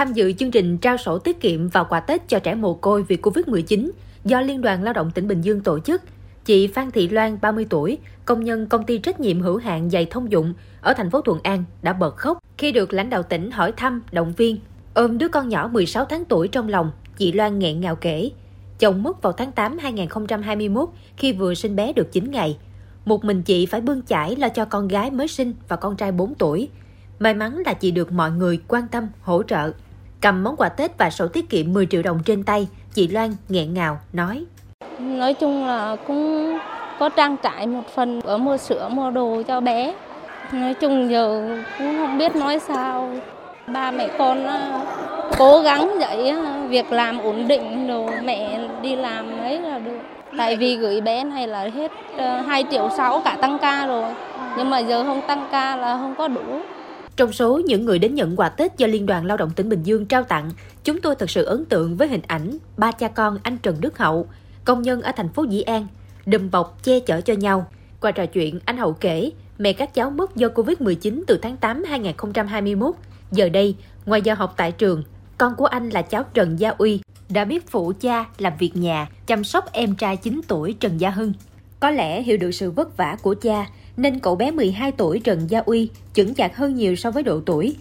Tham dự chương trình trao sổ tiết kiệm và quà Tết cho trẻ mồ côi vì Covid-19 do Liên đoàn Lao động tỉnh Bình Dương tổ chức, chị Phan Thị Loan, 30 tuổi, công nhân công ty trách nhiệm hữu hạn giày thông dụng ở thành phố Thuận An đã bật khóc khi được lãnh đạo tỉnh hỏi thăm, động viên. Ôm đứa con nhỏ 16 tháng tuổi trong lòng, chị Loan nghẹn ngào kể. Chồng mất vào tháng 8 2021 khi vừa sinh bé được 9 ngày. Một mình chị phải bươn chải lo cho con gái mới sinh và con trai 4 tuổi. May mắn là chị được mọi người quan tâm, hỗ trợ. Cầm món quà Tết và sổ tiết kiệm 10 triệu đồng trên tay, chị Loan nghẹn ngào, nói. Nói chung là cũng có trang trải một phần ở mua sữa, mua đồ cho bé. Nói chung giờ cũng không biết nói sao. Ba mẹ con ờ, cố gắng dạy ờ, việc làm ổn định đồ mẹ đi làm ấy là được. Tại vì gửi bé này là hết ờ, 2 triệu 6 cả tăng ca rồi. Nhưng mà giờ không tăng ca là không có đủ. Trong số những người đến nhận quà Tết do Liên đoàn Lao động tỉnh Bình Dương trao tặng, chúng tôi thật sự ấn tượng với hình ảnh ba cha con anh Trần Đức Hậu, công nhân ở thành phố Dĩ An, đùm bọc che chở cho nhau. Qua trò chuyện, anh Hậu kể, mẹ các cháu mất do Covid-19 từ tháng 8 2021. Giờ đây, ngoài giờ học tại trường, con của anh là cháu Trần Gia Uy đã biết phụ cha làm việc nhà, chăm sóc em trai 9 tuổi Trần Gia Hưng. Có lẽ hiểu được sự vất vả của cha, nên cậu bé 12 tuổi Trần Gia Uy chững chạc hơn nhiều so với độ tuổi.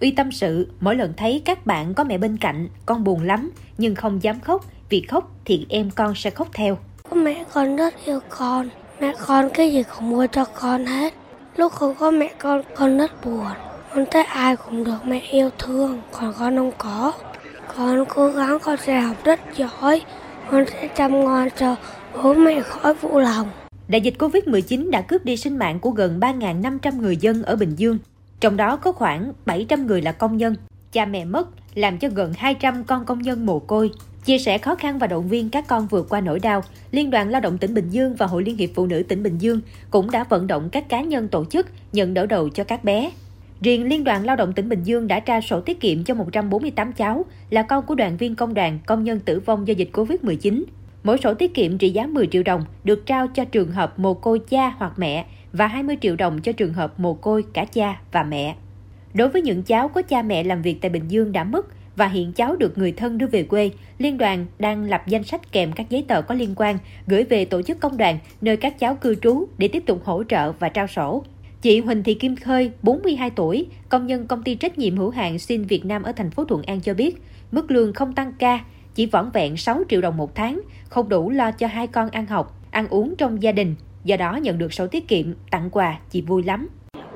Uy tâm sự, mỗi lần thấy các bạn có mẹ bên cạnh, con buồn lắm, nhưng không dám khóc, vì khóc thì em con sẽ khóc theo. Mẹ con rất yêu con, mẹ con cái gì cũng mua cho con hết. Lúc không có mẹ con, con rất buồn. Con thấy ai cũng được mẹ yêu thương, còn con không có. Con cố gắng con sẽ học rất giỏi, con sẽ chăm ngoan cho bố mẹ khỏi phụ lòng. Đại dịch Covid-19 đã cướp đi sinh mạng của gần 3.500 người dân ở Bình Dương. Trong đó có khoảng 700 người là công nhân. Cha mẹ mất làm cho gần 200 con công nhân mồ côi. Chia sẻ khó khăn và động viên các con vượt qua nỗi đau, Liên đoàn Lao động tỉnh Bình Dương và Hội Liên hiệp Phụ nữ tỉnh Bình Dương cũng đã vận động các cá nhân tổ chức nhận đỡ đầu cho các bé. Riêng Liên đoàn Lao động tỉnh Bình Dương đã trao sổ tiết kiệm cho 148 cháu là con của đoàn viên công đoàn công nhân tử vong do dịch Covid-19. Mỗi sổ tiết kiệm trị giá 10 triệu đồng được trao cho trường hợp mồ côi cha hoặc mẹ và 20 triệu đồng cho trường hợp mồ côi cả cha và mẹ. Đối với những cháu có cha mẹ làm việc tại Bình Dương đã mất và hiện cháu được người thân đưa về quê, Liên đoàn đang lập danh sách kèm các giấy tờ có liên quan gửi về tổ chức công đoàn nơi các cháu cư trú để tiếp tục hỗ trợ và trao sổ. Chị Huỳnh Thị Kim Khơi, 42 tuổi, công nhân công ty trách nhiệm hữu hạn Xin Việt Nam ở thành phố Thuận An cho biết, mức lương không tăng ca, chỉ vỏn vẹn 6 triệu đồng một tháng, không đủ lo cho hai con ăn học, ăn uống trong gia đình. Do đó nhận được sổ tiết kiệm, tặng quà, chị vui lắm.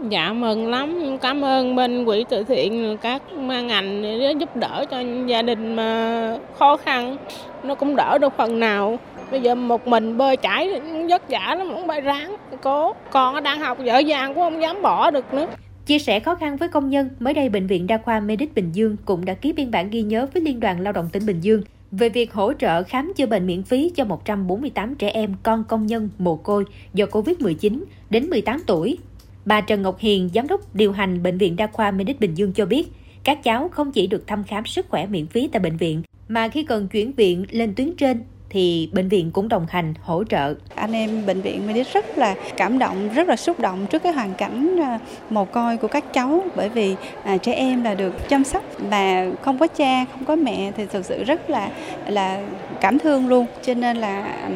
Dạ mừng lắm, cảm ơn bên quỹ từ thiện các ngành để giúp đỡ cho gia đình mà khó khăn, nó cũng đỡ được phần nào. Bây giờ một mình bơi chảy vất vả lắm, không phải ráng, cố. Con đang học dở dàng cũng không dám bỏ được nữa. Chia sẻ khó khăn với công nhân, mới đây Bệnh viện Đa khoa Medic Bình Dương cũng đã ký biên bản ghi nhớ với Liên đoàn Lao động tỉnh Bình Dương về việc hỗ trợ khám chữa bệnh miễn phí cho 148 trẻ em con công nhân mồ côi do Covid-19 đến 18 tuổi. Bà Trần Ngọc Hiền, Giám đốc điều hành Bệnh viện Đa khoa Medic Bình Dương cho biết, các cháu không chỉ được thăm khám sức khỏe miễn phí tại bệnh viện, mà khi cần chuyển viện lên tuyến trên thì bệnh viện cũng đồng hành hỗ trợ. Anh em bệnh viện Medic rất là cảm động, rất là xúc động trước cái hoàn cảnh à, mồ côi của các cháu bởi vì à, trẻ em là được chăm sóc mà không có cha, không có mẹ thì thực sự rất là là cảm thương luôn. Cho nên là à,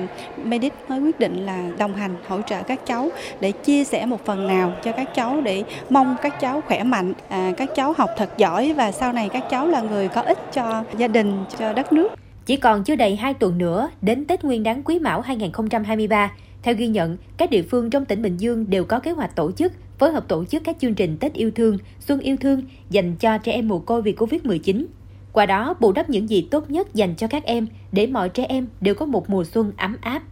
Medic mới quyết định là đồng hành hỗ trợ các cháu để chia sẻ một phần nào cho các cháu để mong các cháu khỏe mạnh, à, các cháu học thật giỏi và sau này các cháu là người có ích cho gia đình, cho đất nước. Chỉ còn chưa đầy 2 tuần nữa đến Tết Nguyên đán Quý Mão 2023, theo ghi nhận, các địa phương trong tỉnh Bình Dương đều có kế hoạch tổ chức, phối hợp tổ chức các chương trình Tết yêu thương, Xuân yêu thương dành cho trẻ em mồ côi vì Covid-19. Qua đó, bù đắp những gì tốt nhất dành cho các em để mọi trẻ em đều có một mùa xuân ấm áp.